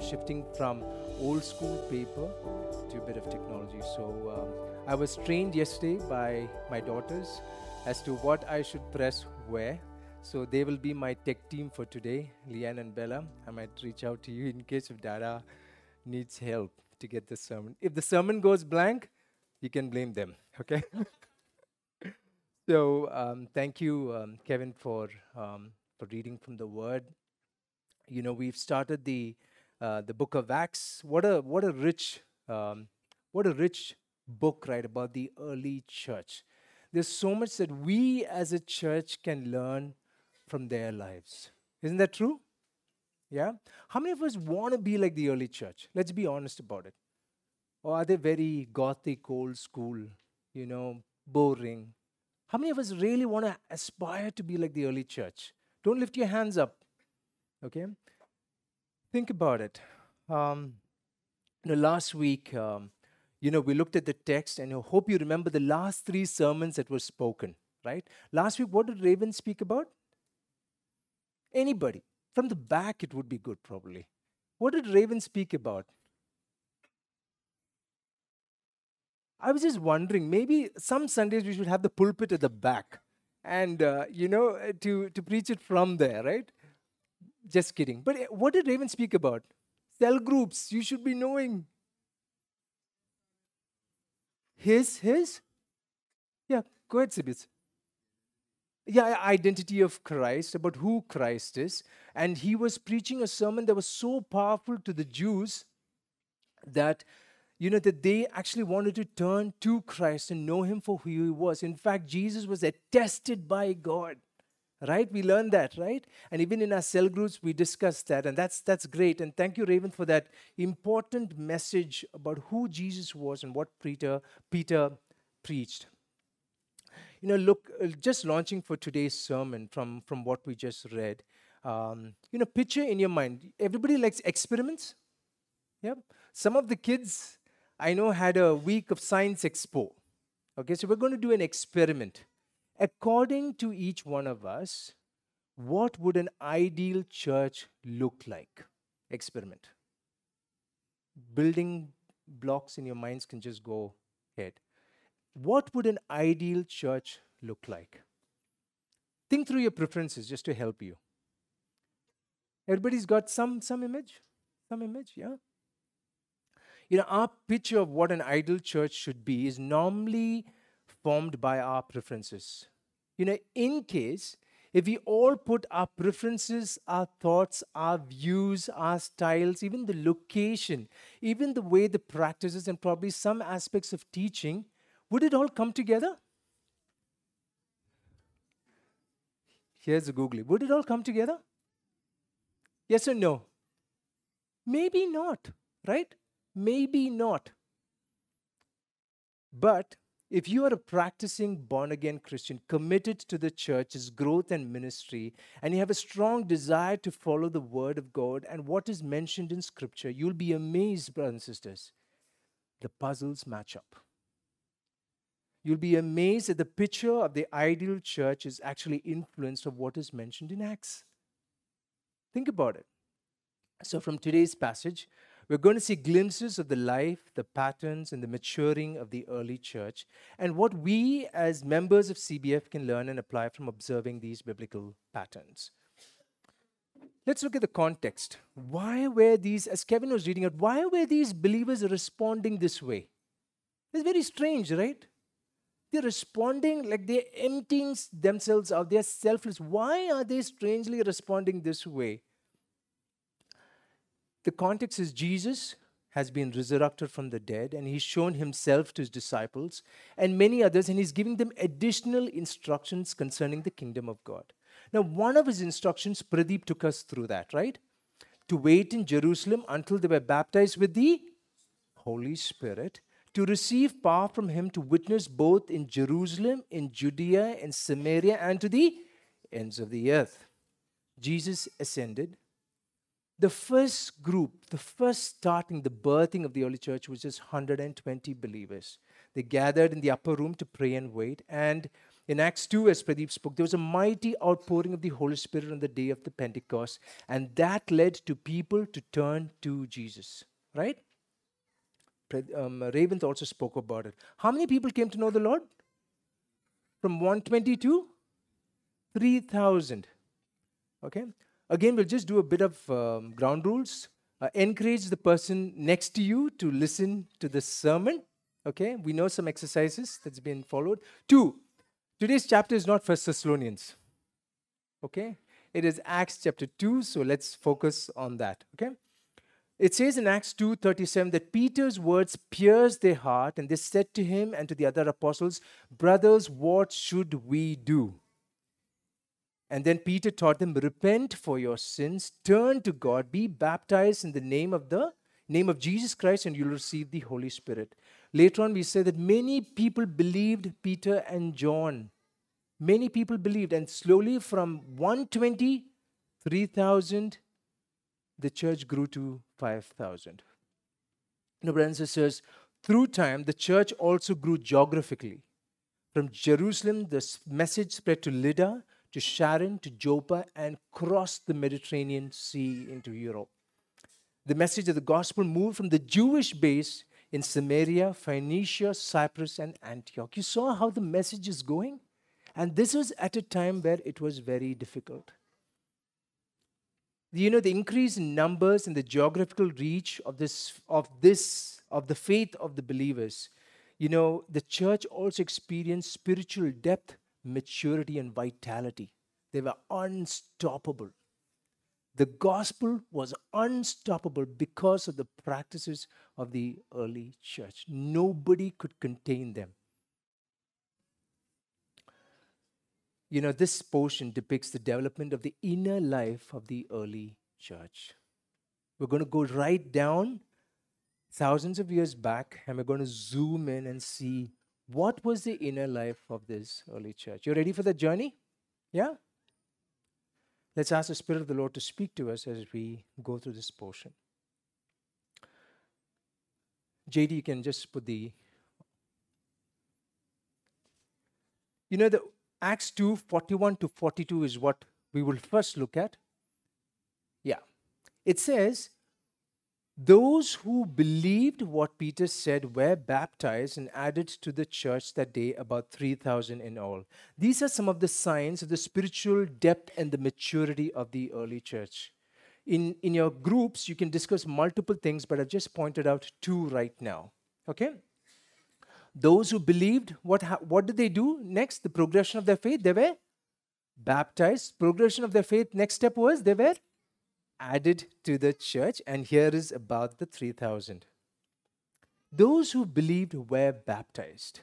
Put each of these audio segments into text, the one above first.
shifting from old school paper to a bit of technology. So um, I was trained yesterday by my daughters as to what I should press where. So they will be my tech team for today, Leanne and Bella. I might reach out to you in case if Dara needs help to get the sermon. If the sermon goes blank, you can blame them, okay? so um, thank you, um, Kevin, for um, for reading from the Word. You know, we've started the uh, the book of Acts. What a what a rich um, what a rich book, right, about the early church. There's so much that we as a church can learn from their lives. Isn't that true? Yeah? How many of us want to be like the early church? Let's be honest about it. Or are they very gothic, old school, you know, boring? How many of us really want to aspire to be like the early church? Don't lift your hands up. Okay? Think about it. Um, you know, last week, um, you know, we looked at the text, and I hope you remember the last three sermons that were spoken, right? Last week, what did Raven speak about? Anybody. From the back, it would be good, probably. What did Raven speak about? I was just wondering, maybe some Sundays we should have the pulpit at the back and, uh, you know, to, to preach it from there, right? Just kidding. But uh, what did Raven speak about? Cell groups, you should be knowing. His, his? Yeah, go ahead, Sibis yeah, identity of Christ, about who Christ is. And he was preaching a sermon that was so powerful to the Jews that, you know, that they actually wanted to turn to Christ and know him for who he was. In fact, Jesus was attested by God. Right? We learned that, right? And even in our cell groups, we discussed that, and that's that's great. And thank you, Raven, for that important message about who Jesus was and what Peter Peter preached you know, look, uh, just launching for today's sermon from, from what we just read, um, you know, picture in your mind, everybody likes experiments. Yep. Some of the kids I know had a week of science expo. Okay, so we're going to do an experiment. According to each one of us, what would an ideal church look like? Experiment. Building blocks in your minds can just go ahead what would an ideal church look like? Think through your preferences just to help you. Everybody's got some, some image? Some image, yeah? You know, our picture of what an ideal church should be is normally formed by our preferences. You know, in case if we all put our preferences, our thoughts, our views, our styles, even the location, even the way the practices, and probably some aspects of teaching would it all come together? Here's a googly. Would it all come together? Yes or no? Maybe not, right? Maybe not. But if you are a practicing born again Christian committed to the church's growth and ministry, and you have a strong desire to follow the word of God and what is mentioned in scripture, you'll be amazed, brothers and sisters. The puzzles match up you'll be amazed that the picture of the ideal church is actually influenced of what is mentioned in Acts. Think about it. So, from today's passage, we're going to see glimpses of the life, the patterns, and the maturing of the early church, and what we as members of CBF can learn and apply from observing these biblical patterns. Let's look at the context. Why were these, as Kevin was reading it, why were these believers responding this way? It's very strange, right? They're responding like they're emptying themselves out. They're selfless. Why are they strangely responding this way? The context is Jesus has been resurrected from the dead and he's shown himself to his disciples and many others, and he's giving them additional instructions concerning the kingdom of God. Now, one of his instructions, Pradeep took us through that, right? To wait in Jerusalem until they were baptized with the Holy Spirit to receive power from him to witness both in Jerusalem, in Judea, in Samaria, and to the ends of the earth. Jesus ascended. The first group, the first starting, the birthing of the early church was just 120 believers. They gathered in the upper room to pray and wait. And in Acts 2, as Pradeep spoke, there was a mighty outpouring of the Holy Spirit on the day of the Pentecost, and that led to people to turn to Jesus, right? Um, also spoke about it. How many people came to know the Lord? From 122? 3,000. Okay? Again, we'll just do a bit of um, ground rules. Uh, encourage the person next to you to listen to the sermon. Okay? We know some exercises that's been followed. Two, today's chapter is not First Thessalonians. Okay? It is Acts chapter 2, so let's focus on that. Okay? It says in Acts 2:37 that Peter's words pierced their heart and they said to him and to the other apostles, "Brothers, what should we do?" And then Peter taught them, repent for your sins, turn to God, be baptized in the name of the name of Jesus Christ, and you'll receive the Holy Spirit. Later on, we say that many people believed Peter and John. Many people believed, and slowly from 120, 3,000, the church grew to 5,000. Now, brothers and sisters, through time, the church also grew geographically. From Jerusalem, the message spread to Lydda, to Sharon, to Joppa, and crossed the Mediterranean Sea into Europe. The message of the gospel moved from the Jewish base in Samaria, Phoenicia, Cyprus, and Antioch. You saw how the message is going? And this was at a time where it was very difficult. You know, the increase in numbers and the geographical reach of this, of this, of the faith of the believers, you know, the church also experienced spiritual depth maturity, and vitality. They were unstoppable. The gospel was unstoppable because of the practices of the early church. Nobody could contain them. You know, this portion depicts the development of the inner life of the early church. We're going to go right down thousands of years back and we're going to zoom in and see what was the inner life of this early church? You ready for the journey? Yeah? Let's ask the Spirit of the Lord to speak to us as we go through this portion. JD, you can just put the. You know, the Acts 2 41 to 42 is what we will first look at. Yeah. It says, those who believed what Peter said were baptized and added to the church that day, about 3,000 in all. These are some of the signs of the spiritual depth and the maturity of the early church. In, in your groups, you can discuss multiple things, but I've just pointed out two right now. Okay? Those who believed, what, ha- what did they do next? The progression of their faith, they were baptized. Progression of their faith, next step was they were added to the church, and here is about the 3,000. Those who believed were baptized.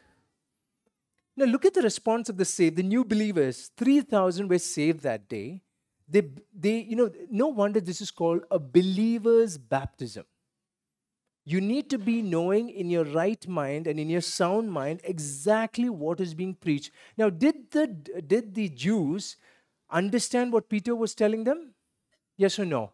Now look at the response of the saved, the new believers. 3,000 were saved that day. They, they, you know, no wonder this is called a believer's baptism. You need to be knowing in your right mind and in your sound mind exactly what is being preached. Now, did the, did the Jews understand what Peter was telling them? Yes or no?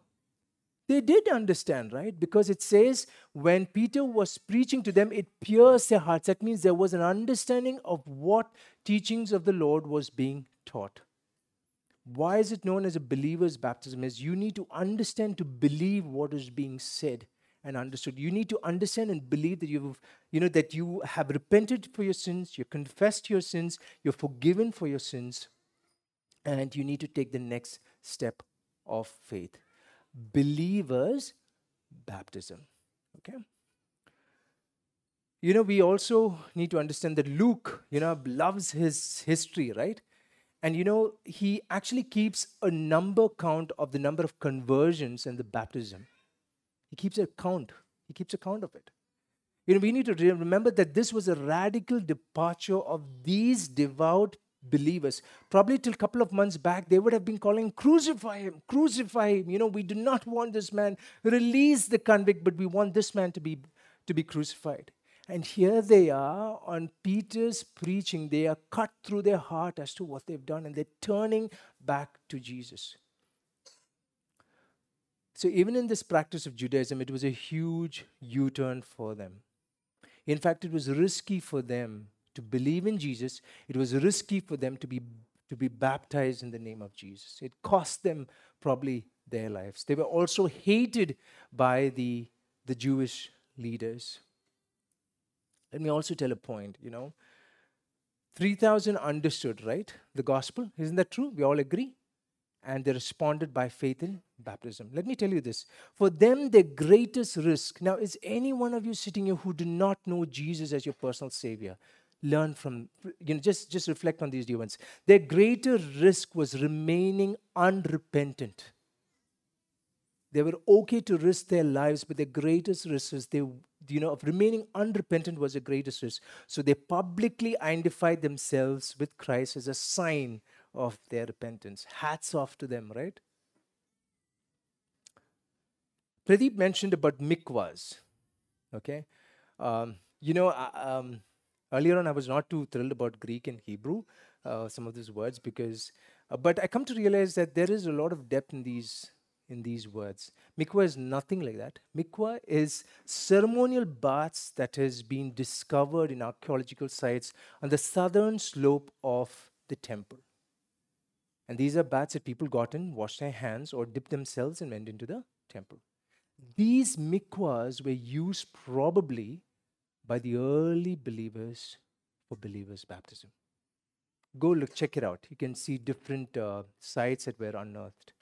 They did understand, right? Because it says when Peter was preaching to them, it pierced their hearts. That means there was an understanding of what teachings of the Lord was being taught. Why is it known as a believer's baptism? Is you need to understand to believe what is being said and understood. You need to understand and believe that you've, you know, that you have repented for your sins, you confessed your sins, you're forgiven for your sins, and you need to take the next step of faith. Believers' baptism. Okay? You know, we also need to understand that Luke, you know, loves his history, right? And you know, he actually keeps a number count of the number of conversions and the baptism. He keeps a count. He keeps a count of it. You know, we need to remember that this was a radical departure of these devout believers. Probably till a couple of months back, they would have been calling, Crucify him, crucify him. You know, we do not want this man, release the convict, but we want this man to be, to be crucified. And here they are on Peter's preaching. They are cut through their heart as to what they've done, and they're turning back to Jesus. So, even in this practice of Judaism, it was a huge U turn for them. In fact, it was risky for them to believe in Jesus, it was risky for them to be, to be baptized in the name of Jesus. It cost them probably their lives. They were also hated by the, the Jewish leaders. Let me also tell a point, you know. 3,000 understood, right? The gospel. Isn't that true? We all agree? And they responded by faith in baptism. Let me tell you this. For them, the greatest risk. Now, is any one of you sitting here who do not know Jesus as your personal Savior? Learn from, you know, just, just reflect on these events. Their greater risk was remaining unrepentant. They were okay to risk their lives, but the greatest risk is they, you know, of remaining unrepentant was the greatest risk. So they publicly identified themselves with Christ as a sign of their repentance. Hats off to them, right? Pradeep mentioned about mikvahs. Okay, um, you know, um, earlier on I was not too thrilled about Greek and Hebrew, uh, some of these words, because, uh, but I come to realize that there is a lot of depth in these in these words. Mikvah is nothing like that. Mikvah is ceremonial baths that has been discovered in archaeological sites on the southern slope of the temple. And these are baths that people got in, washed their hands, or dipped themselves and went into the temple. These mikvahs were used probably by the early believers for believers' baptism. Go look, check it out. You can see different uh, sites that were unearthed.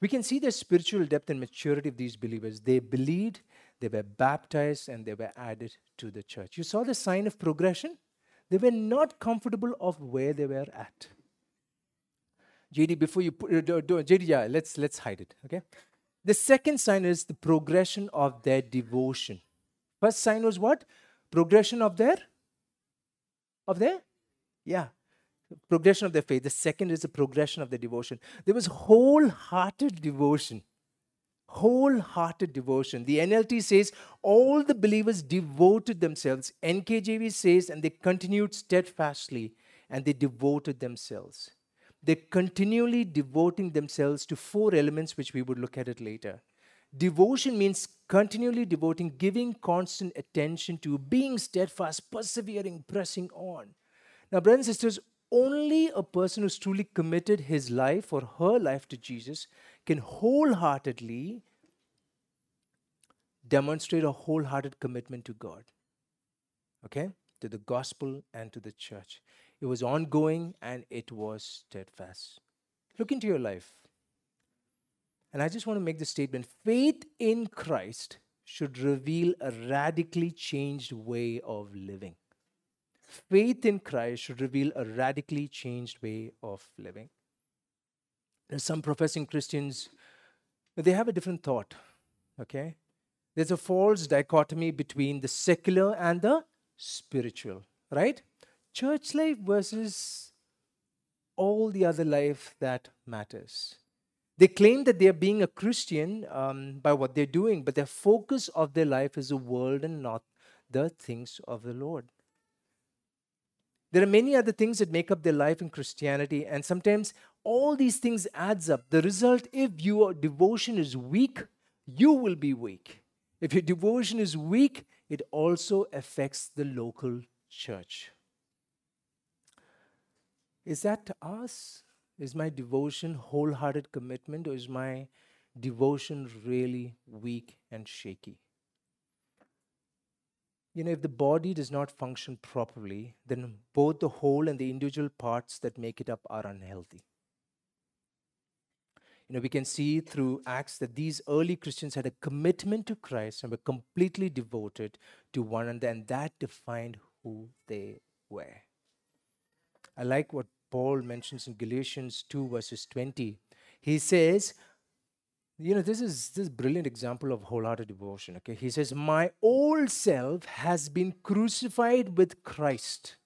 We can see the spiritual depth and maturity of these believers. They believed, they were baptized, and they were added to the church. You saw the sign of progression? They were not comfortable of where they were at. JD, before you put, uh, JD, yeah, let's let's hide it. Okay. The second sign is the progression of their devotion. First sign was what? Progression of their of their yeah progression of their faith. The second is the progression of their devotion. There was wholehearted devotion. Wholehearted devotion. The NLT says all the believers devoted themselves. NKJV says, and they continued steadfastly and they devoted themselves. They're continually devoting themselves to four elements, which we would look at it later. Devotion means continually devoting, giving constant attention to, being steadfast, persevering, pressing on. Now, brothers and sisters, only a person who's truly committed his life or her life to Jesus can wholeheartedly demonstrate a wholehearted commitment to God. Okay? To the gospel and to the church. It was ongoing and it was steadfast. Look into your life. And I just want to make the statement faith in Christ should reveal a radically changed way of living faith in Christ should reveal a radically changed way of living. There's some professing Christians, they have a different thought, okay? There's a false dichotomy between the secular and the spiritual, right? Church life versus all the other life that matters. They claim that they are being a Christian um, by what they're doing, but their focus of their life is the world and not the things of the Lord. There are many other things that make up their life in Christianity, and sometimes all these things adds up. The result, if your devotion is weak, you will be weak. If your devotion is weak, it also affects the local church. Is that to us? Is my devotion wholehearted commitment, or is my devotion really weak and shaky? you know, if the body does not function properly, then both the whole and the individual parts that make it up are unhealthy. You know, we can see through Acts that these early Christians had a commitment to Christ and were completely devoted to one another, and that defined who they were. I like what Paul mentions in Galatians 2, verses 20. He says, you know this is this brilliant example of wholehearted devotion okay? He says my old self has been crucified with christ.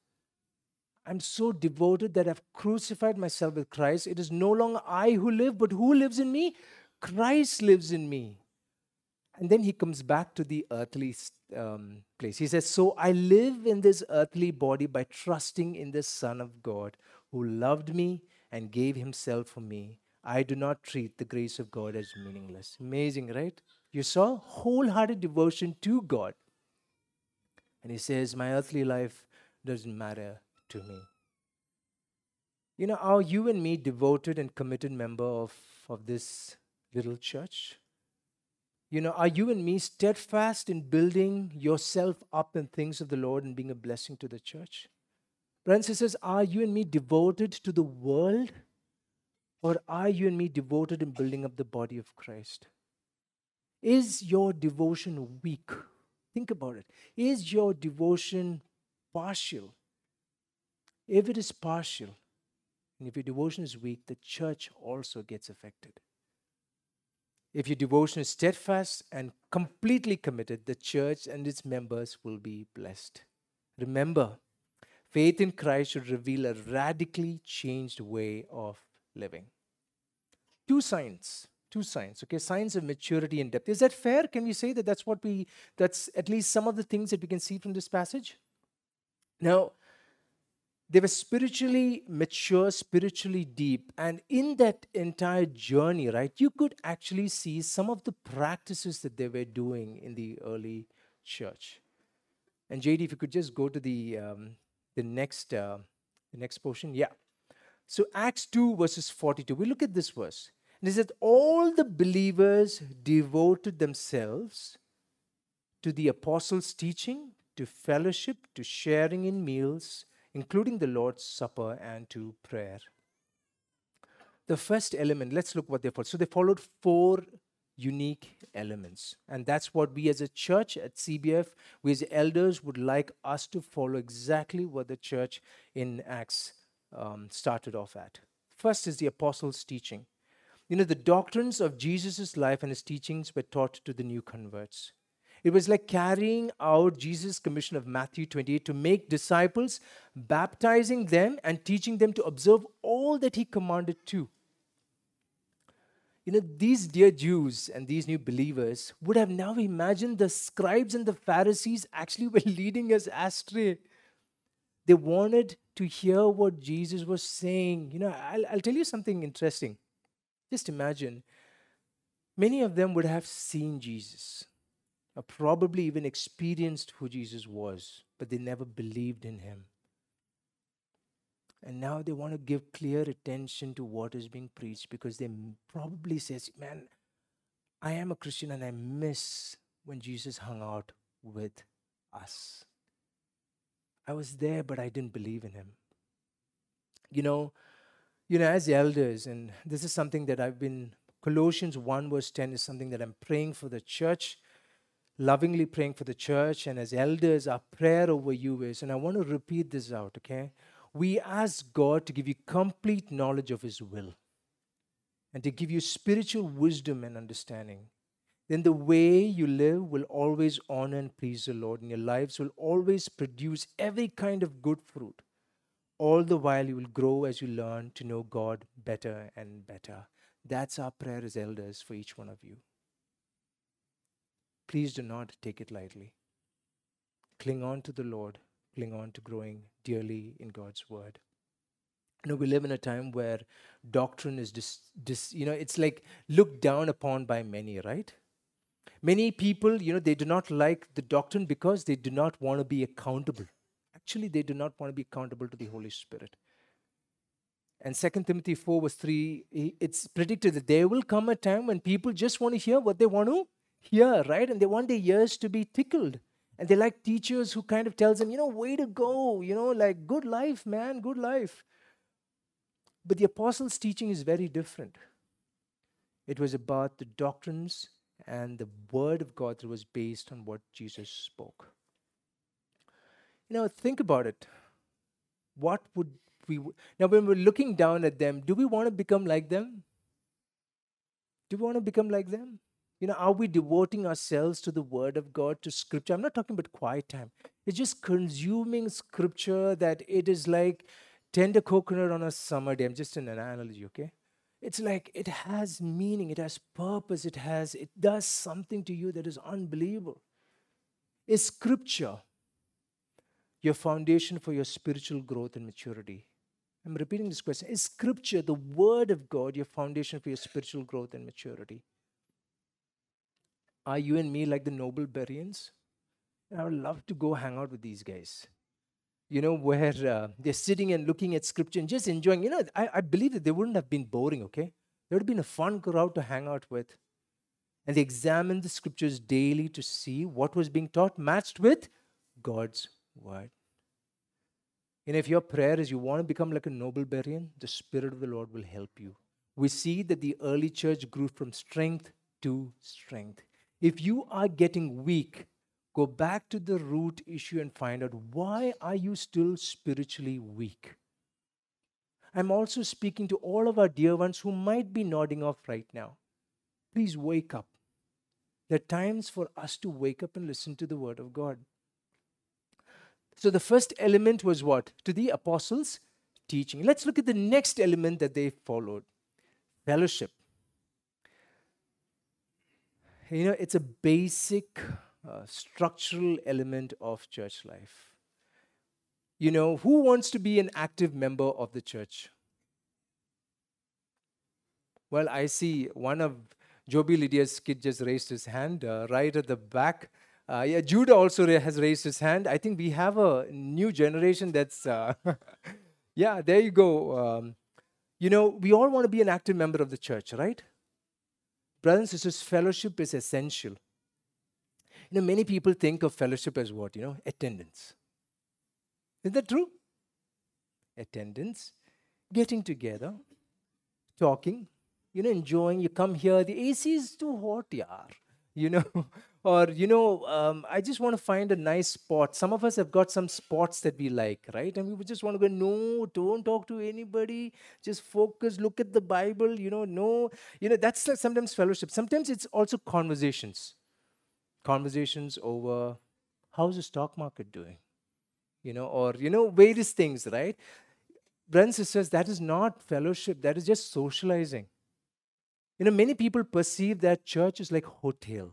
I'm so devoted that i've crucified myself with christ. It is no longer i who live but who lives in me? Christ lives in me. And then he comes back to the earthly um, place. He says so i live in this earthly body by trusting in the son of god who loved me and gave himself for me I do not treat the grace of God as meaningless. Amazing, right? You saw wholehearted devotion to God. And he says, My earthly life doesn't matter to me. You know, are you and me devoted and committed member of, of this little church? You know, are you and me steadfast in building yourself up in things of the Lord and being a blessing to the church? Brothers and sisters, are you and me devoted to the world? Or are you and me devoted in building up the body of Christ? Is your devotion weak? Think about it. Is your devotion partial? If it is partial, and if your devotion is weak, the church also gets affected. If your devotion is steadfast and completely committed, the church and its members will be blessed. Remember, faith in Christ should reveal a radically changed way of living. Two signs, two signs, okay? Signs of maturity and depth. Is that fair? Can we say that that's what we, that's at least some of the things that we can see from this passage? Now, they were spiritually mature, spiritually deep. And in that entire journey, right, you could actually see some of the practices that they were doing in the early church. And JD, if you could just go to the um, the next uh, the next portion, yeah. So Acts two verses forty two. We look at this verse. And it said, all the believers devoted themselves to the apostles' teaching, to fellowship, to sharing in meals including the Lord's Supper and to prayer. The first element, let's look what they followed. So they followed four unique elements. And that's what we as a church at CBF, we as elders would like us to follow exactly what the church in Acts um, started off at. First is the apostles' teaching. You know, the doctrines of Jesus' life and his teachings were taught to the new converts. It was like carrying out Jesus' commission of Matthew 28 to make disciples, baptizing them and teaching them to observe all that he commanded to. You know, these dear Jews and these new believers would have now imagined the scribes and the Pharisees actually were leading us astray. They wanted to hear what Jesus was saying. You know, I'll, I'll tell you something interesting. Just imagine, many of them would have seen Jesus or probably even experienced who Jesus was, but they never believed in him. And now they want to give clear attention to what is being preached because they probably says, "Man, I am a Christian and I miss when Jesus hung out with us. I was there, but I didn't believe in him." You know, you know, as elders, and this is something that I've been Colossians 1 verse 10 is something that I'm praying for the church lovingly praying for the church and as elders, our prayer over you is, and I want to repeat this out, okay? We ask God to give you complete knowledge of His will and to give you spiritual wisdom and understanding. Then the way you live will always honor and please the Lord, and your lives will always produce every kind of good fruit. All the while, you will grow as you learn to know God better and better. That's our prayer as elders for each one of you. Please do not take it lightly. Cling on to the Lord, cling on to growing dearly in God's word. You know, we live in a time where doctrine is dis, dis, you know, it's like looked down upon by many, right? Many people, you know, they do not like the doctrine because they do not want to be accountable. Actually, they do not want to be accountable to the Holy Spirit. And 2 Timothy 4, verse 3, it's predicted that there will come a time when people just want to hear what they want to hear, right? And they want their ears to be tickled. And they like teachers who kind of tells them, you know, way to go, you know, like good life, man, good life. But the apostles' teaching is very different. It was about the doctrines and the word of God that was based on what Jesus spoke. You know, think about it. What would we now when we're looking down at them, do we want to become like them? Do we want to become like them? You know, are we devoting ourselves to the Word of God, to Scripture? I'm not talking about quiet time. It's just consuming Scripture that it is like tender coconut on a summer day. I'm just in an analogy, okay? It's like it has meaning, it has purpose, it has, it does something to you that is unbelievable. Is Scripture your foundation for your spiritual growth and maturity? I'm repeating this question. Is Scripture, the Word of God, your foundation for your spiritual growth and maturity? Are you and me like the noble Bereans? I would love to go hang out with these guys. you know, where uh, they're sitting and looking at scripture and just enjoying. You know, I, I believe that they wouldn't have been boring, okay? They would have been a fun crowd to hang out with. And they examined the scriptures daily to see what was being taught matched with God's word. And if your prayer is you want to become like a noble Berean, the Spirit of the Lord will help you. We see that the early church grew from strength to strength. If you are getting weak, go back to the root issue and find out why are you still spiritually weak? I'm also speaking to all of our dear ones who might be nodding off right now. Please wake up. There are times for us to wake up and listen to the word of God. So the first element was what? To the apostles' teaching. Let's look at the next element that they followed fellowship. You know, it's a basic uh, structural element of church life. You know, who wants to be an active member of the church? Well, I see one of Joby Lydia's kid just raised his hand uh, right at the back. Uh, yeah, Judah also has raised his hand. I think we have a new generation that's, uh, yeah, there you go. Um, you know, we all want to be an active member of the church, right? Brothers and sisters, fellowship is essential. You know, many people think of fellowship as what? You know, attendance. Isn't that true? Attendance, getting together, talking, you know, enjoying. You come here, the AC is too hot, yaar. You know, or you know um, i just want to find a nice spot. Some of us have got some spots that we like right? And we just want to go no don't talk to anybody. Just focus. Look at the bible you know no. You know that's like sometimes fellowship. Sometimes it's also conversations. Conversations over how's the stock market doing? You know or you know various things right? Brothers and sisters that is not fellowship. That is just socializing you know many people perceive that church is like hotel.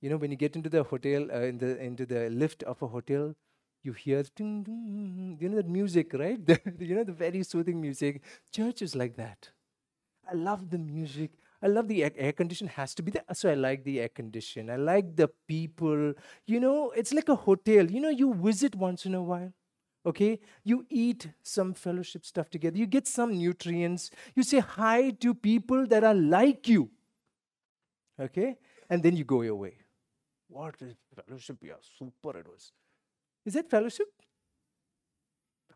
You know when you get into the hotel uh, in the into the lift of a hotel you hear ding, ding, you know that music right? You know the very soothing music. Church is like that. I love the music. I love the air, air condition has to be there. So i like the air condition. I like the people. You know it's like a hotel. You know you visit once in a while okay you eat some fellowship stuff together you get some nutrients you say hi to people that are like you okay and then you go your way what is fellowship? Yeah, super it was. Is that fellowship?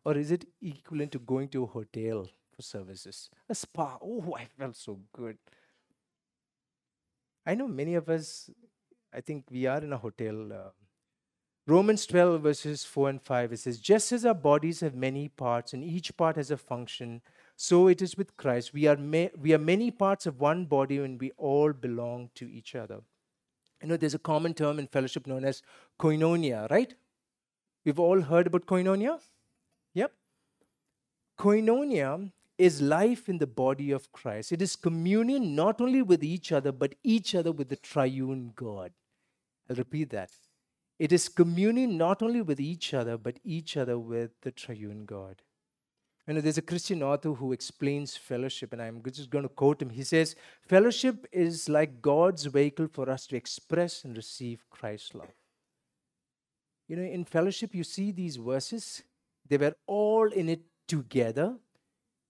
Or is it equivalent to going to a hotel for services? A spa. Oh, I felt so good. I know many of us, I think we are in a hotel. Uh, Romans 12, verses 4 and 5, it says, Just as our bodies have many parts and each part has a function, so it is with Christ. We are, ma- we are many parts of one body and we all belong to each other. You know, there's a common term in fellowship known as koinonia, right? We've all heard about koinonia? Yep. Koinonia is life in the body of Christ. It is communion not only with each other, but each other with the triune God. I'll repeat that. It is communion not only with each other, but each other with the triune God. You know, there's a Christian author who explains fellowship, and I'm just going to quote him. He says, Fellowship is like God's vehicle for us to express and receive Christ's love. You know, in fellowship, you see these verses, they were all in it together.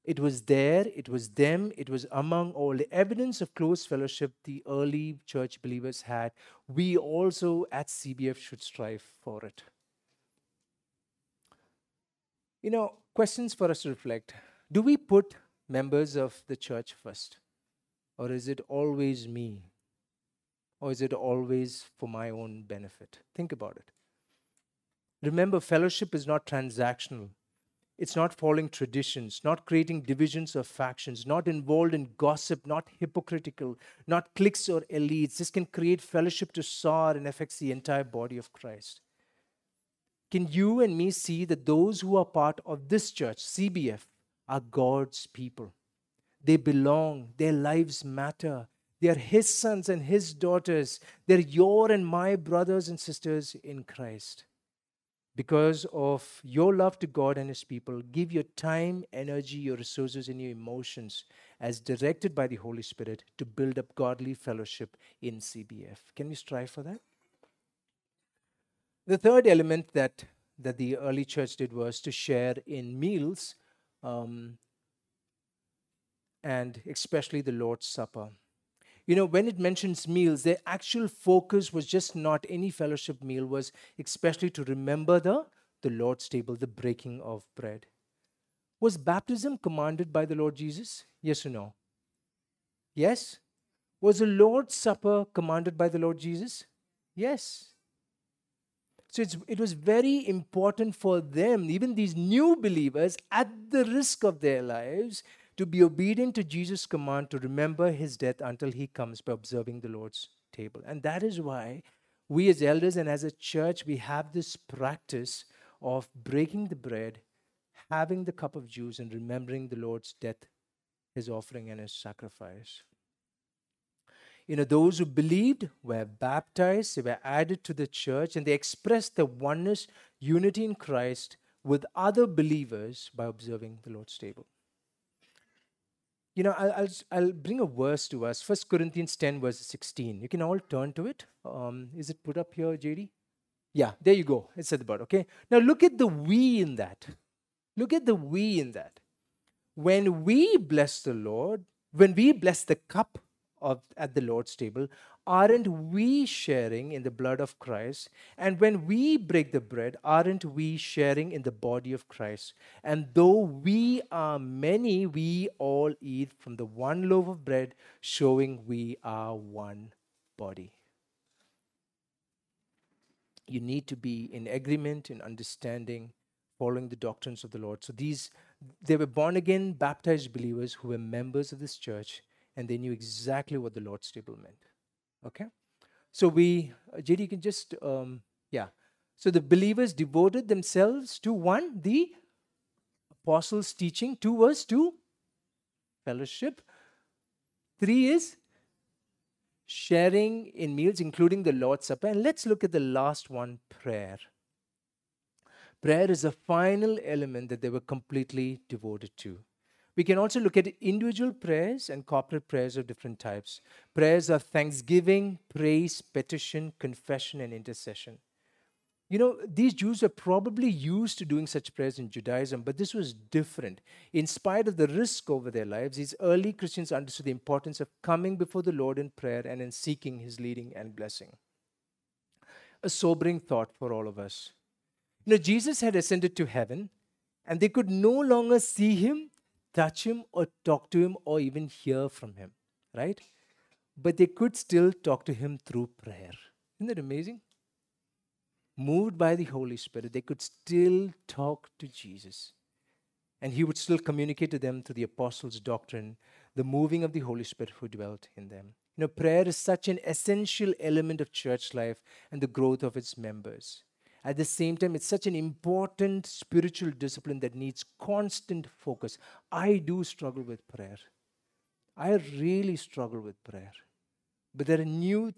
It was there, it was them, it was among all the evidence of close fellowship the early church believers had. We also at CBF should strive for it. You know, questions for us to reflect. Do we put members of the church first? Or is it always me? Or is it always for my own benefit? Think about it. Remember, fellowship is not transactional. It's not following traditions, not creating divisions or factions, not involved in gossip, not hypocritical, not cliques or elites. This can create fellowship to soar and affects the entire body of Christ can you and me see that those who are part of this church, CBF, are God's people? They belong, their lives matter. They are His sons and His daughters. They're your and my brothers and sisters in Christ. Because of your love to God and His people, give your time, energy, your resources, and your emotions as directed by the Holy Spirit to build up godly fellowship in CBF. Can we strive for that? The third element that that the early church did was to share in meals um, and especially the Lord's Supper. You know, when it mentions meals, their actual focus was just not any fellowship meal, was especially to remember the, the Lord's table, the breaking of bread. Was baptism commanded by the Lord Jesus? Yes or no? Yes? Was the Lord's Supper commanded by the Lord Jesus? Yes. So it was very important for them, even these new believers, at the risk of their lives, to be obedient to Jesus' command to remember his death until he comes by observing the Lord's table. And that is why we, as elders and as a church, we have this practice of breaking the bread, having the cup of juice, and remembering the Lord's death, his offering, and his sacrifice. You know, those who believed were baptized, they were added to the church, and they expressed their oneness, unity in Christ with other believers by observing the Lord's table. You know, I'll, I'll, I'll bring a verse to us, First Corinthians 10, verse 16. You can all turn to it. Um, is it put up here, JD? Yeah, there you go. It's at the bottom, okay? Now look at the we in that. Look at the we in that. When we bless the Lord, when we bless the cup of, at the Lord's table, aren't we sharing in the blood of Christ? And when we break the bread, aren't we sharing in the body of Christ? And though we are many, we all eat from the one loaf of bread, showing we are one body. You need to be in agreement, in understanding, following the doctrines of the Lord. So these, they were born again, baptized believers who were members of this church and they knew exactly what the Lord's table meant. Okay? So we, uh, JD, you can just, um, yeah. So the believers devoted themselves to one, the apostles' teaching, two was to fellowship, three is sharing in meals, including the Lord's Supper. And let's look at the last one prayer. Prayer is a final element that they were completely devoted to. We can also look at individual prayers and corporate prayers of different types. Prayers of thanksgiving, praise, petition, confession, and intercession. You know, these Jews were probably used to doing such prayers in Judaism, but this was different. In spite of the risk over their lives, these early Christians understood the importance of coming before the Lord in prayer and in seeking his leading and blessing. A sobering thought for all of us. You know, Jesus had ascended to heaven, and they could no longer see him touch him or talk to him or even hear from him, right? But they could still talk to him through prayer. Isn't that amazing? Moved by the Holy Spirit, they could still talk to Jesus. And he would still communicate to them through the apostles' doctrine, the moving of the Holy Spirit who dwelt in them. You know, prayer is such an essential element of church life and the growth of its members. At the same time, it's such an important spiritual discipline that needs constant focus. I do struggle with prayer. I really struggle with prayer. But there are new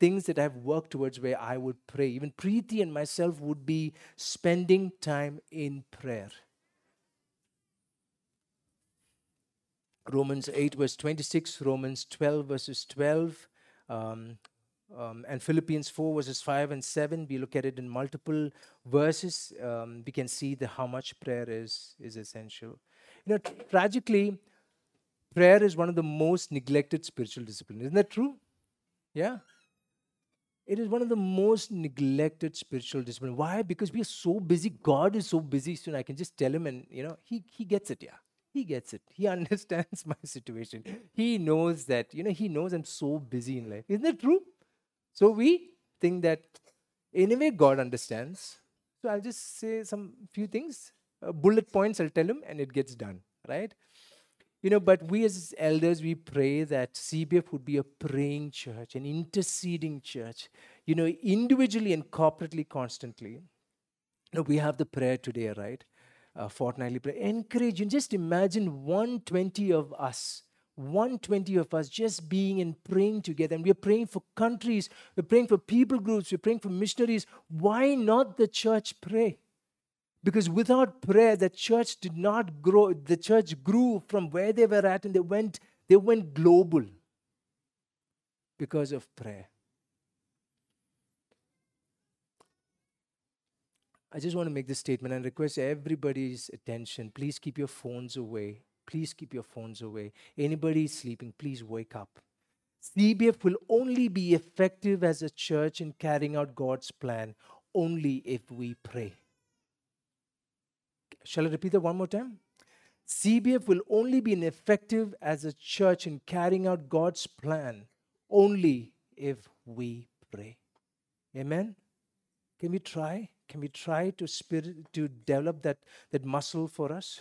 things that I've worked towards where I would pray. Even Preeti and myself would be spending time in prayer. Romans 8, verse 26, Romans 12, verses 12, um, um, and Philippians 4 verses 5 and 7, we look at it in multiple verses. Um, we can see the, how much prayer is, is essential. You know, tragically, prayer is one of the most neglected spiritual disciplines. Isn't that true? Yeah. It is one of the most neglected spiritual disciplines. Why? Because we are so busy. God is so busy. So I can just tell him, and you know, he he gets it. Yeah, he gets it. He understands my situation. He knows that. You know, he knows I'm so busy in life. Isn't that true? So we think that anyway God understands. So I'll just say some few things, uh, bullet points. I'll tell him, and it gets done, right? You know, but we as elders, we pray that CBF would be a praying church, an interceding church. You know, individually and corporately, constantly. You know, we have the prayer today, right? Uh, fortnightly prayer. Encourage and just imagine 120 of us 120 of us just being and praying together. And we're praying for countries, we're praying for people groups, we're praying for missionaries. Why not the church pray? Because without prayer, the church did not grow. The church grew from where they were at and they went, they went global because of prayer. I just want to make this statement and request everybody's attention. Please keep your phones away. Please keep your phones away. Anybody sleeping, please wake up. CBF will only be effective as a church in carrying out God's plan only if we pray. Shall I repeat that one more time? CBF will only be effective as a church in carrying out God's plan only if we pray. Amen? Can we try? Can we try to spirit to develop that, that muscle for us?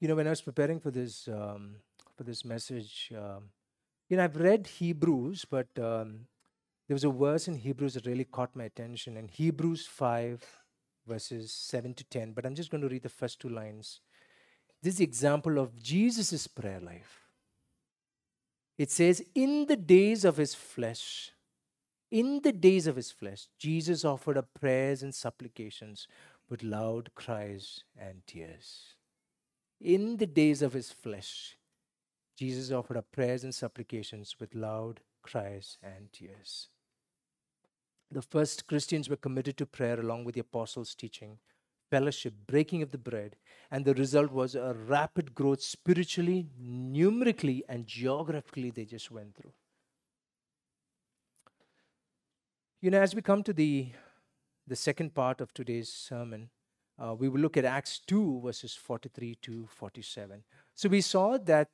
You know, when I was preparing for this um, for this message, um, you know, I've read Hebrews, but um, there was a verse in Hebrews that really caught my attention. In Hebrews five, verses seven to ten. But I'm just going to read the first two lines. This is the example of Jesus' prayer life. It says, In the days of his flesh, in the days of his flesh, Jesus offered up prayers and supplications with loud cries and tears. In the days of his flesh, Jesus offered up prayers and supplications with loud cries and tears. The first Christians were committed to prayer along with the apostles' teaching, fellowship, breaking of the bread, and the result was a rapid growth spiritually, numerically, and geographically, they just went through. You know, as we come to the, the second part of today's sermon, uh, we will look at Acts 2, verses 43 to 47. So we saw that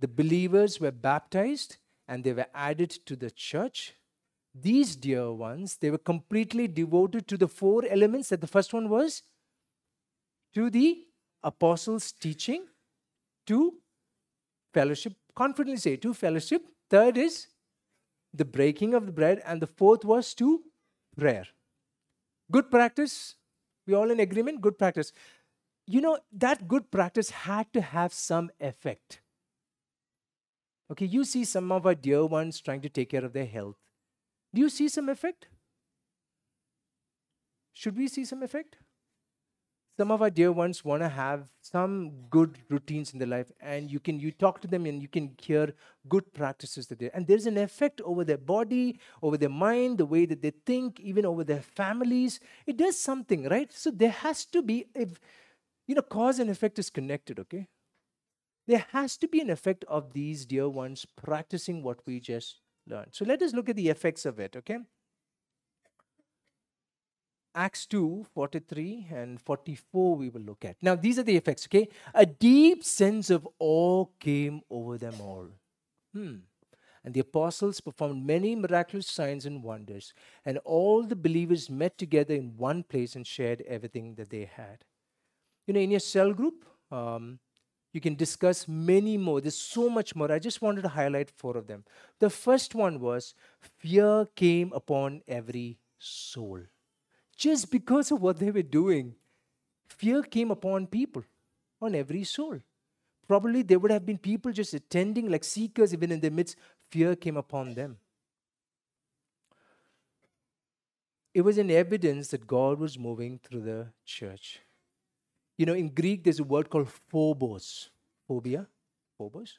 the believers were baptized and they were added to the church. These dear ones, they were completely devoted to the four elements that the first one was to the apostles' teaching, to fellowship, confidently say, to fellowship. Third is the breaking of the bread, and the fourth was to prayer. Good practice. We all in agreement? Good practice. You know, that good practice had to have some effect. Okay, you see some of our dear ones trying to take care of their health. Do you see some effect? Should we see some effect? Some of our dear ones want to have some good routines in their life and you can you talk to them and you can hear good practices that they and there's an effect over their body over their mind the way that they think even over their families. It does something right? So there has to be if you know cause and effect is connected okay? There has to be an effect of these dear ones practicing what we just learned. So let us look at the effects of it okay Acts 2 43 and 44 we will look at. Now, these are the effects, okay? A deep sense of awe came over them all. Hmm. And the apostles performed many miraculous signs and wonders, and all the believers met together in one place and shared everything that they had. You know, in your cell group, um, you can discuss many more. There's so much more. I just wanted to highlight four of them. The first one was fear came upon every soul just because of what they were doing. Fear came upon people, on every soul. Probably there would have been people just attending like seekers, even in their midst. Fear came upon them. It was an evidence that God was moving through the church. You know, in Greek, there's a word called phobos. Phobia? Phobos?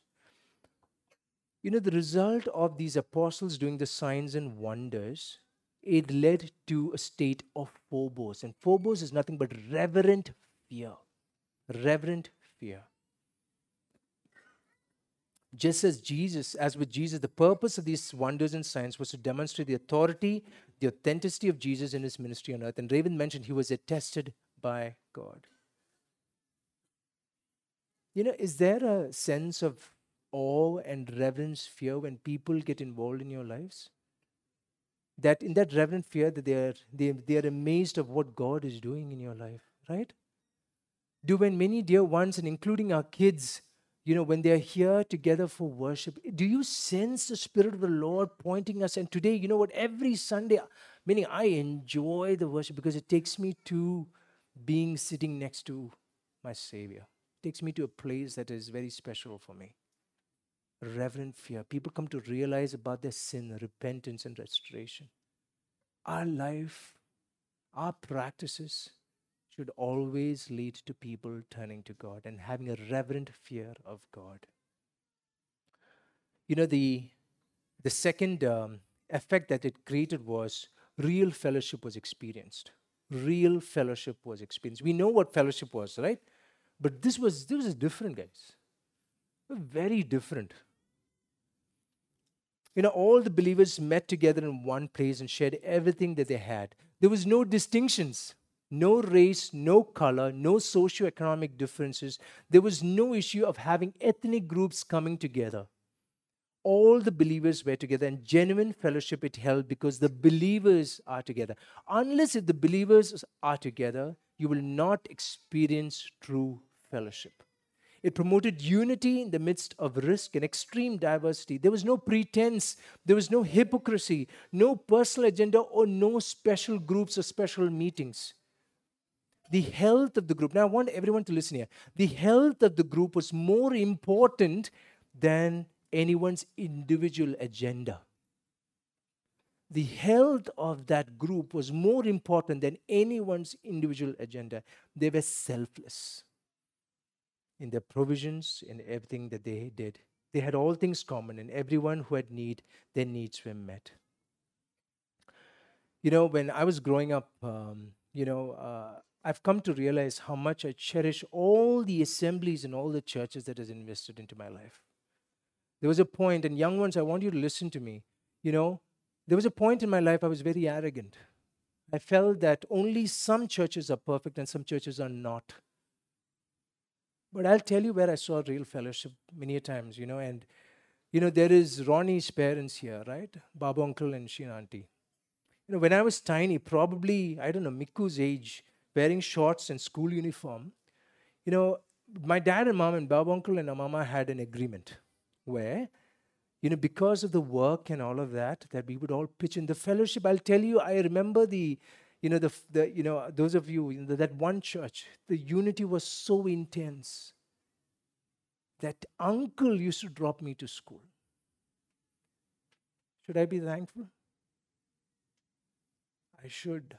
You know, the result of these apostles doing the signs and wonders it led to a state of phobos. And phobos is nothing but reverent fear. Reverent fear. Just as Jesus, as with Jesus, the purpose of these wonders and signs was to demonstrate the authority, the authenticity of Jesus in his ministry on earth. And Raven mentioned he was attested by God. You know, is there a sense of awe and reverence, fear when people get involved in your lives? That in that reverent fear that they are they, they are amazed of what god is doing in your life right? Do when many dear ones and including our kids you know when they're here together for worship do you sense the spirit of the lord pointing us? And today you know what? Every sunday meaning i enjoy the worship because it takes me to being sitting next to my savior. It takes me to a place that is very special for me reverent fear. People come to realize about their sin, repentance, and restoration. Our life, our practices should always lead to people turning to God and having a reverent fear of God. You know, the, the second um, effect that it created was real fellowship was experienced. Real fellowship was experienced. We know what fellowship was, right? But this was this was different, guys. Very different. You know, all the believers met together in one place and shared everything that they had. There was no distinctions, no race, no color, no socio-economic differences. There was no issue of having ethnic groups coming together. All the believers were together, and genuine fellowship it held because the believers are together. Unless if the believers are together, you will not experience true fellowship. It promoted unity in the midst of risk and extreme diversity. There was no pretense, there was no hypocrisy, no personal agenda, or no special groups or special meetings. The health of the group, now I want everyone to listen here. The health of the group was more important than anyone's individual agenda. The health of that group was more important than anyone's individual agenda. They were selfless in their provisions, in everything that they did. They had all things common, and everyone who had need, their needs were met. You know, when I was growing up, um, you know, uh, I've come to realize how much I cherish all the assemblies and all the churches that has invested into my life. There was a point, and young ones, I want you to listen to me. You know, there was a point in my life I was very arrogant. I felt that only some churches are perfect and some churches are not. But I'll tell you where I saw real fellowship many a times, you know, and you know, there is Ronnie's parents here, right? Babu uncle and Sheen auntie. You know, when I was tiny, probably, I don't know, Miku's age, wearing shorts and school uniform, you know, my dad and mom and Babu uncle and mama had an agreement where, you know, because of the work and all of that, that we would all pitch in the fellowship. I'll tell you, I remember the you know, the, the, you know, those of you, you know, that one church, the unity was so intense that uncle used to drop me to school. Should I be thankful? I should.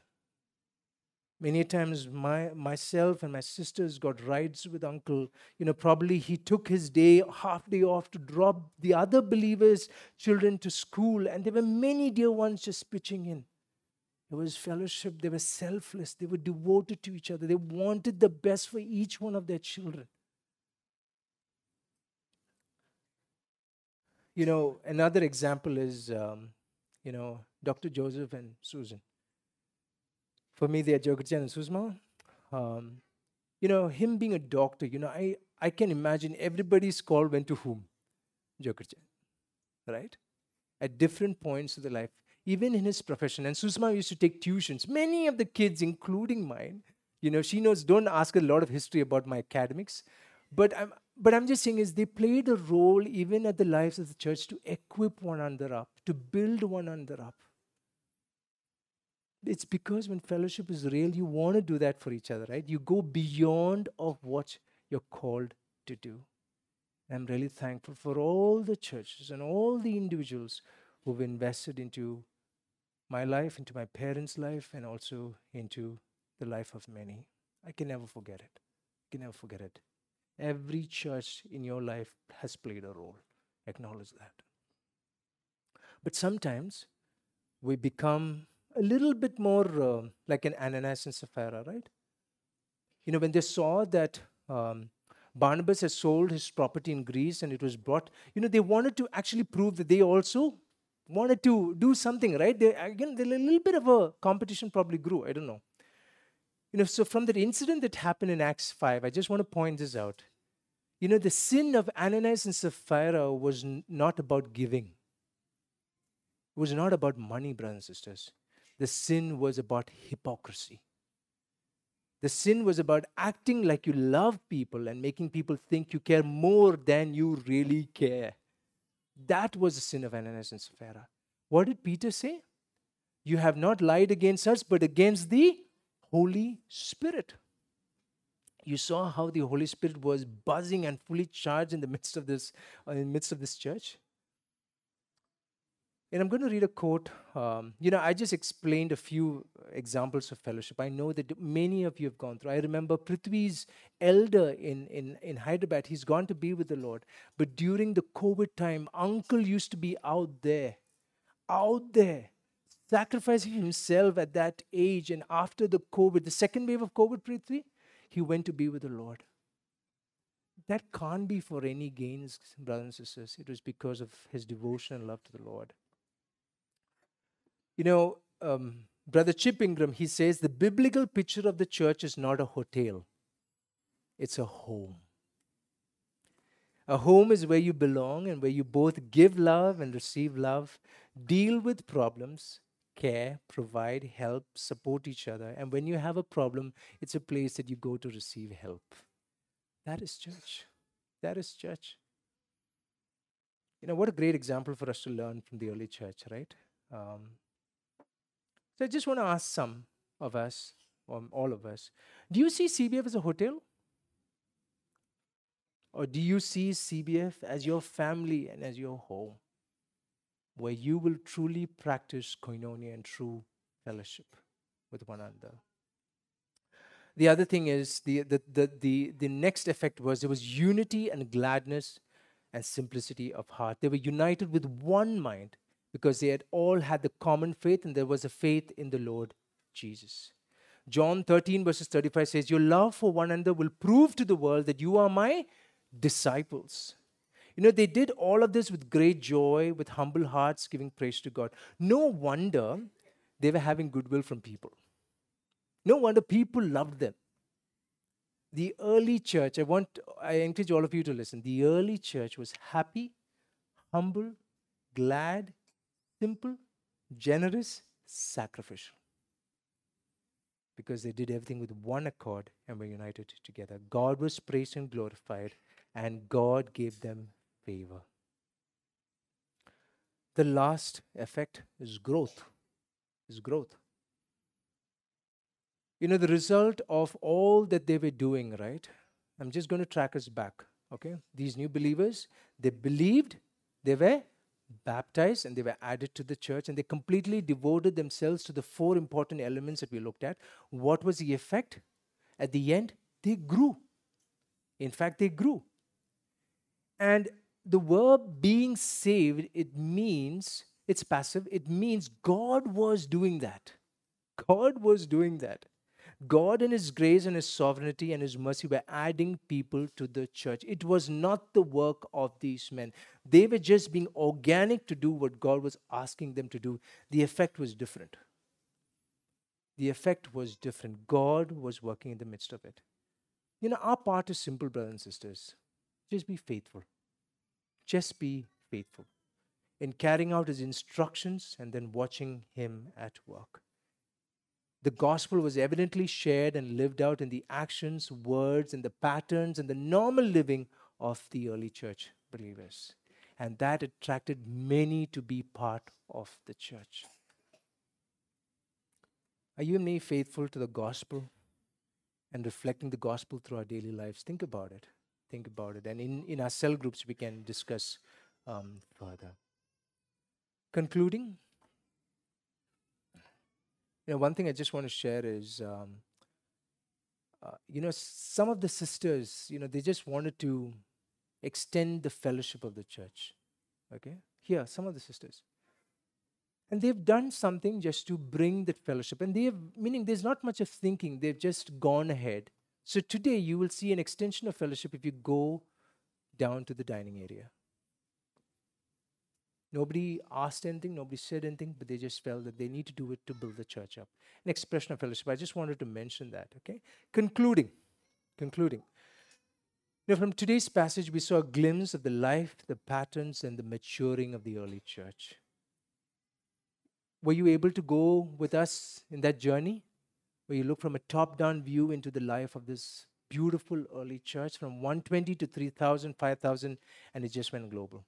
Many times, my, myself and my sisters got rides with uncle. You know, probably he took his day, half day off to drop the other believers' children to school, and there were many dear ones just pitching in. There was fellowship. They were selfless. They were devoted to each other. They wanted the best for each one of their children. You know, another example is, um, you know, Dr. Joseph and Susan. For me, they are Jogurjan and Susma. Um, you know, him being a doctor, you know, I, I can imagine everybody's call went to whom? Jogurjan, right? At different points of the life even in his profession. And Susma used to take tuitions. Many of the kids, including mine, you know, she knows, don't ask a lot of history about my academics. But I'm, but I'm just saying is they played a role even at the lives of the church to equip one another up, to build one another up. It's because when fellowship is real, you want to do that for each other, right? You go beyond of what you're called to do. I'm really thankful for all the churches and all the individuals who've invested into my life, into my parents' life, and also into the life of many. I can never forget it. I can never forget it. Every church in your life has played a role. Acknowledge that. But sometimes we become a little bit more uh, like an Ananias and Sapphira, right? You know, when they saw that um, Barnabas had sold his property in Greece and it was brought, you know, they wanted to actually prove that they also wanted to do something, right? They, again, a little bit of a competition probably grew. I don't know. You know, so from that incident that happened in Acts 5, I just want to point this out. You know, the sin of Ananias and Sapphira was n- not about giving. It was not about money, brothers and sisters. The sin was about hypocrisy. The sin was about acting like you love people and making people think you care more than you really care. That was the sin of Ananias and Sapphira. What did Peter say? You have not lied against us, but against the Holy Spirit. You saw how the Holy Spirit was buzzing and fully charged in the midst of this, uh, in the midst of this church. And I'm going to read a quote. Um, you know, I just explained a few examples of fellowship. I know that many of you have gone through. I remember Prithvi's elder in, in, in Hyderabad, he's gone to be with the Lord. But during the COVID time, uncle used to be out there, out there, sacrificing himself at that age. And after the COVID, the second wave of COVID, Prithvi, he went to be with the Lord. That can't be for any gains, brothers and sisters. It was because of his devotion and love to the Lord. You know, um, Brother Chip Ingram, he says the biblical picture of the church is not a hotel, it's a home. A home is where you belong and where you both give love and receive love, deal with problems, care, provide, help, support each other. And when you have a problem, it's a place that you go to receive help. That is church. That is church. You know, what a great example for us to learn from the early church, right? Um, so I just want to ask some of us, or all of us, do you see CBF as a hotel? Or do you see CBF as your family and as your home, where you will truly practice koinonia and true fellowship with one another? The other thing is the, the, the, the, the next effect was there was unity and gladness and simplicity of heart. They were united with one mind because they had all had the common faith and there was a faith in the Lord Jesus. John 13, verses 35 says, Your love for one another will prove to the world that you are my disciples. You know, they did all of this with great joy, with humble hearts, giving praise to God. No wonder they were having goodwill from people. No wonder people loved them. The early church, I want, I encourage all of you to listen. The early church was happy, humble, glad, simple, generous, sacrificial. Because they did everything with one accord and were united together. God was praised and glorified, and God gave them favor. The last effect is growth. Is growth. You know, the result of all that they were doing, right? I'm just going to track us back. Okay? These new believers, they believed, they were baptized, and they were added to the church, and they completely devoted themselves to the four important elements that we looked at. What was the effect? At the end, they grew. In fact, they grew. And the verb being saved, it means, it's passive, it means God was doing that. God was doing that. God, in His grace and His sovereignty and His mercy, were adding people to the church. It was not the work of these men. They were just being organic to do what God was asking them to do. The effect was different. The effect was different. God was working in the midst of it. You know, our part is simple, brothers and sisters. Just be faithful. Just be faithful in carrying out his instructions and then watching him at work. The gospel was evidently shared and lived out in the actions, words, and the patterns and the normal living of the early church believers. And that attracted many to be part of the church. Are you and me faithful to the gospel and reflecting the gospel through our daily lives? Think about it think about it. And in, in our cell groups, we can discuss um, further. Concluding, you know, one thing I just want to share is, um, uh, you know, some of the sisters, you know, they just wanted to extend the fellowship of the church. Okay? Here, some of the sisters. And they've done something just to bring that fellowship. And they have, meaning there's not much of thinking, they've just gone ahead so today you will see an extension of fellowship if you go down to the dining area. Nobody asked anything, nobody said anything, but they just felt that they need to do it to build the church up. An expression of fellowship. I just wanted to mention that, okay? Concluding. Concluding. Now, from today's passage, we saw a glimpse of the life, the patterns, and the maturing of the early church. Were you able to go with us in that journey? where you look from a top down view into the life of this beautiful early church from 120 to 3,000, 5,000, and it just went global.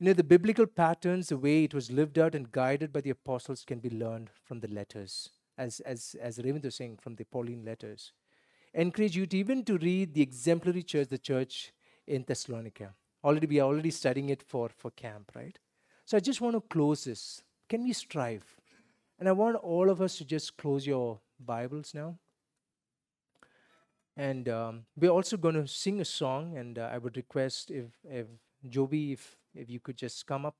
You know, the biblical patterns, the way it was lived out and guided by the apostles, can be learned from the letters, as, as, as Raymond was saying, from the Pauline letters. encourage you to even to read the exemplary church, the church in Thessalonica. Already, we are already studying it for, for camp, right? So I just want to close this. Can we strive? And I want all of us to just close your Bibles now. And um, we're also going to sing a song, and uh, I would request if, if Joby, if, if you could just come up.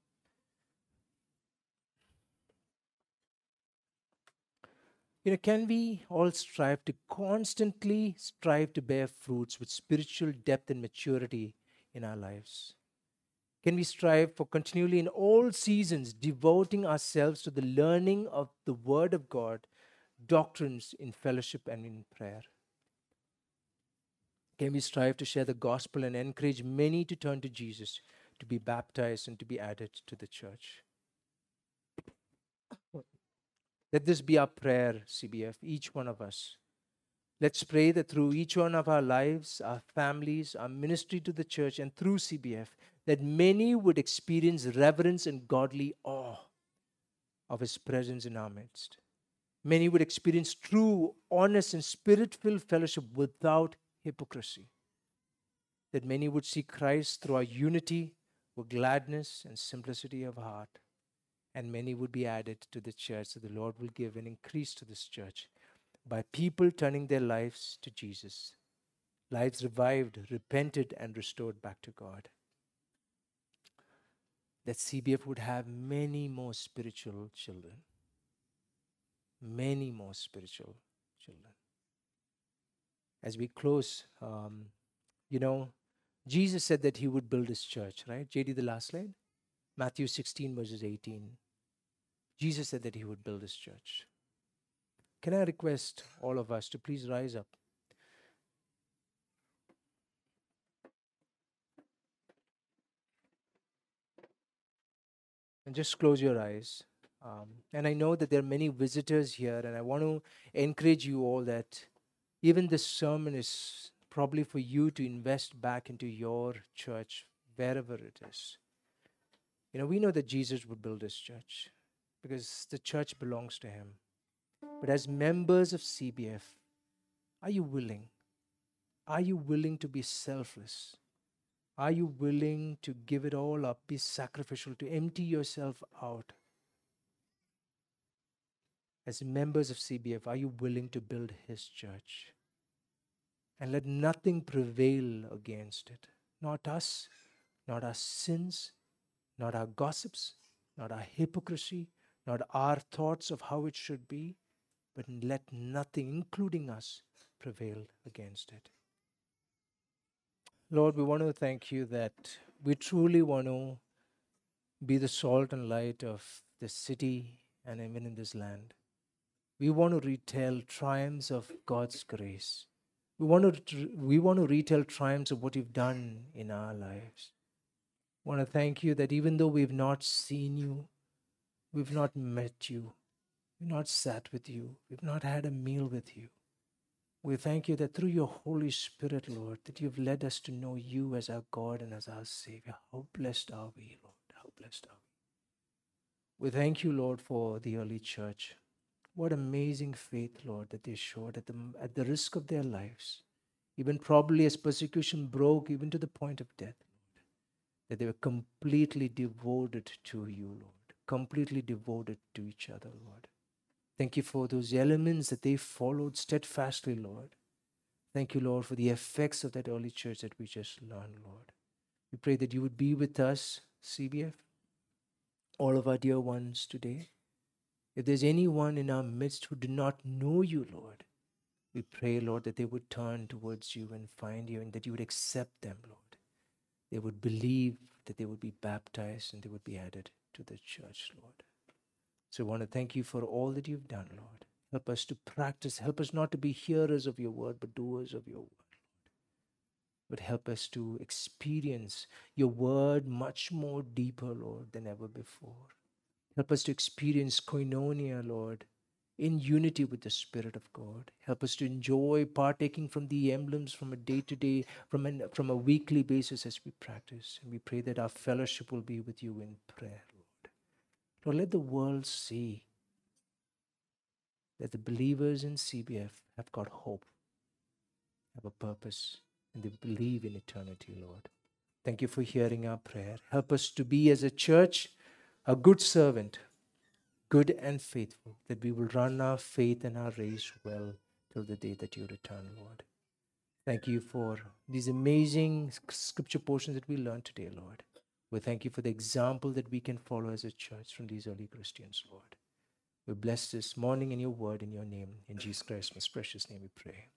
You know, can we all strive to constantly strive to bear fruits with spiritual depth and maturity in our lives? Can we strive for continually in all seasons devoting ourselves to the learning of the Word of God, doctrines in fellowship and in prayer? Can we strive to share the gospel and encourage many to turn to Jesus, to be baptized, and to be added to the church? Let this be our prayer, CBF, each one of us. Let's pray that through each one of our lives, our families, our ministry to the church, and through CBF, that many would experience reverence and godly awe of His presence in our midst. Many would experience true, honest, and spirit filled fellowship without hypocrisy. That many would see Christ through our unity with gladness and simplicity of heart. And many would be added to the church. So the Lord will give an increase to this church by people turning their lives to Jesus. Lives revived, repented, and restored back to God that CBF would have many more spiritual children. Many more spiritual children. As we close, um, you know, Jesus said that he would build his church, right? JD, the last slide. Matthew 16, verses 18. Jesus said that he would build his church. Can I request all of us to please rise up? and just close your eyes. Um, and I know that there are many visitors here, and I want to encourage you all that even this sermon is probably for you to invest back into your church, wherever it is. You know, we know that Jesus would build his church because the church belongs to him. But as members of CBF, are you willing? Are you willing to be selfless? Are you willing to give it all up, be sacrificial, to empty yourself out? As members of CBF, are you willing to build His church? And let nothing prevail against it. Not us, not our sins, not our gossips, not our hypocrisy, not our thoughts of how it should be, but let nothing, including us, prevail against it. Lord, we want to thank you that we truly want to be the salt and light of this city and even in this land. We want to retell triumphs of God's grace. We want to, we want to retell triumphs of what you've done in our lives. We want to thank you that even though we've not seen you, we've not met you, we've not sat with you, we've not had a meal with you, we thank you that through your Holy Spirit, Lord, that you've led us to know you as our God and as our Savior. How blessed are we, Lord? How blessed are we? We thank you, Lord, for the early church. What amazing faith, Lord, that they showed at the, at the risk of their lives, even probably as persecution broke, even to the point of death, that they were completely devoted to you, Lord, completely devoted to each other, Lord. Thank you for those elements that they followed steadfastly, Lord. Thank you, Lord, for the effects of that early church that we just learned, Lord. We pray that you would be with us, CBF, all of our dear ones today. If there's anyone in our midst who do not know you, Lord, we pray, Lord, that they would turn towards you and find you and that you would accept them, Lord. They would believe that they would be baptized and they would be added to the church, Lord. So I want to thank you for all that you've done, Lord. Help us to practice. Help us not to be hearers of your word, but doers of your word, But help us to experience your word much more deeper, Lord, than ever before. Help us to experience koinonia, Lord, in unity with the Spirit of God. Help us to enjoy partaking from the emblems from a day to day, from, from a weekly basis as we practice. And we pray that our fellowship will be with you in prayer. Lord, Lord, let the world see that the believers in CBF have got hope, have a purpose, and they believe in eternity, Lord. Thank you for hearing our prayer. Help us to be, as a church, a good servant, good and faithful, that we will run our faith and our race well till the day that you return, Lord. Thank you for these amazing scripture portions that we learned today, Lord. We thank you for the example that we can follow as a church from these early Christians, Lord. We bless this morning in your word, in your name. In Jesus Christ's most precious name we pray.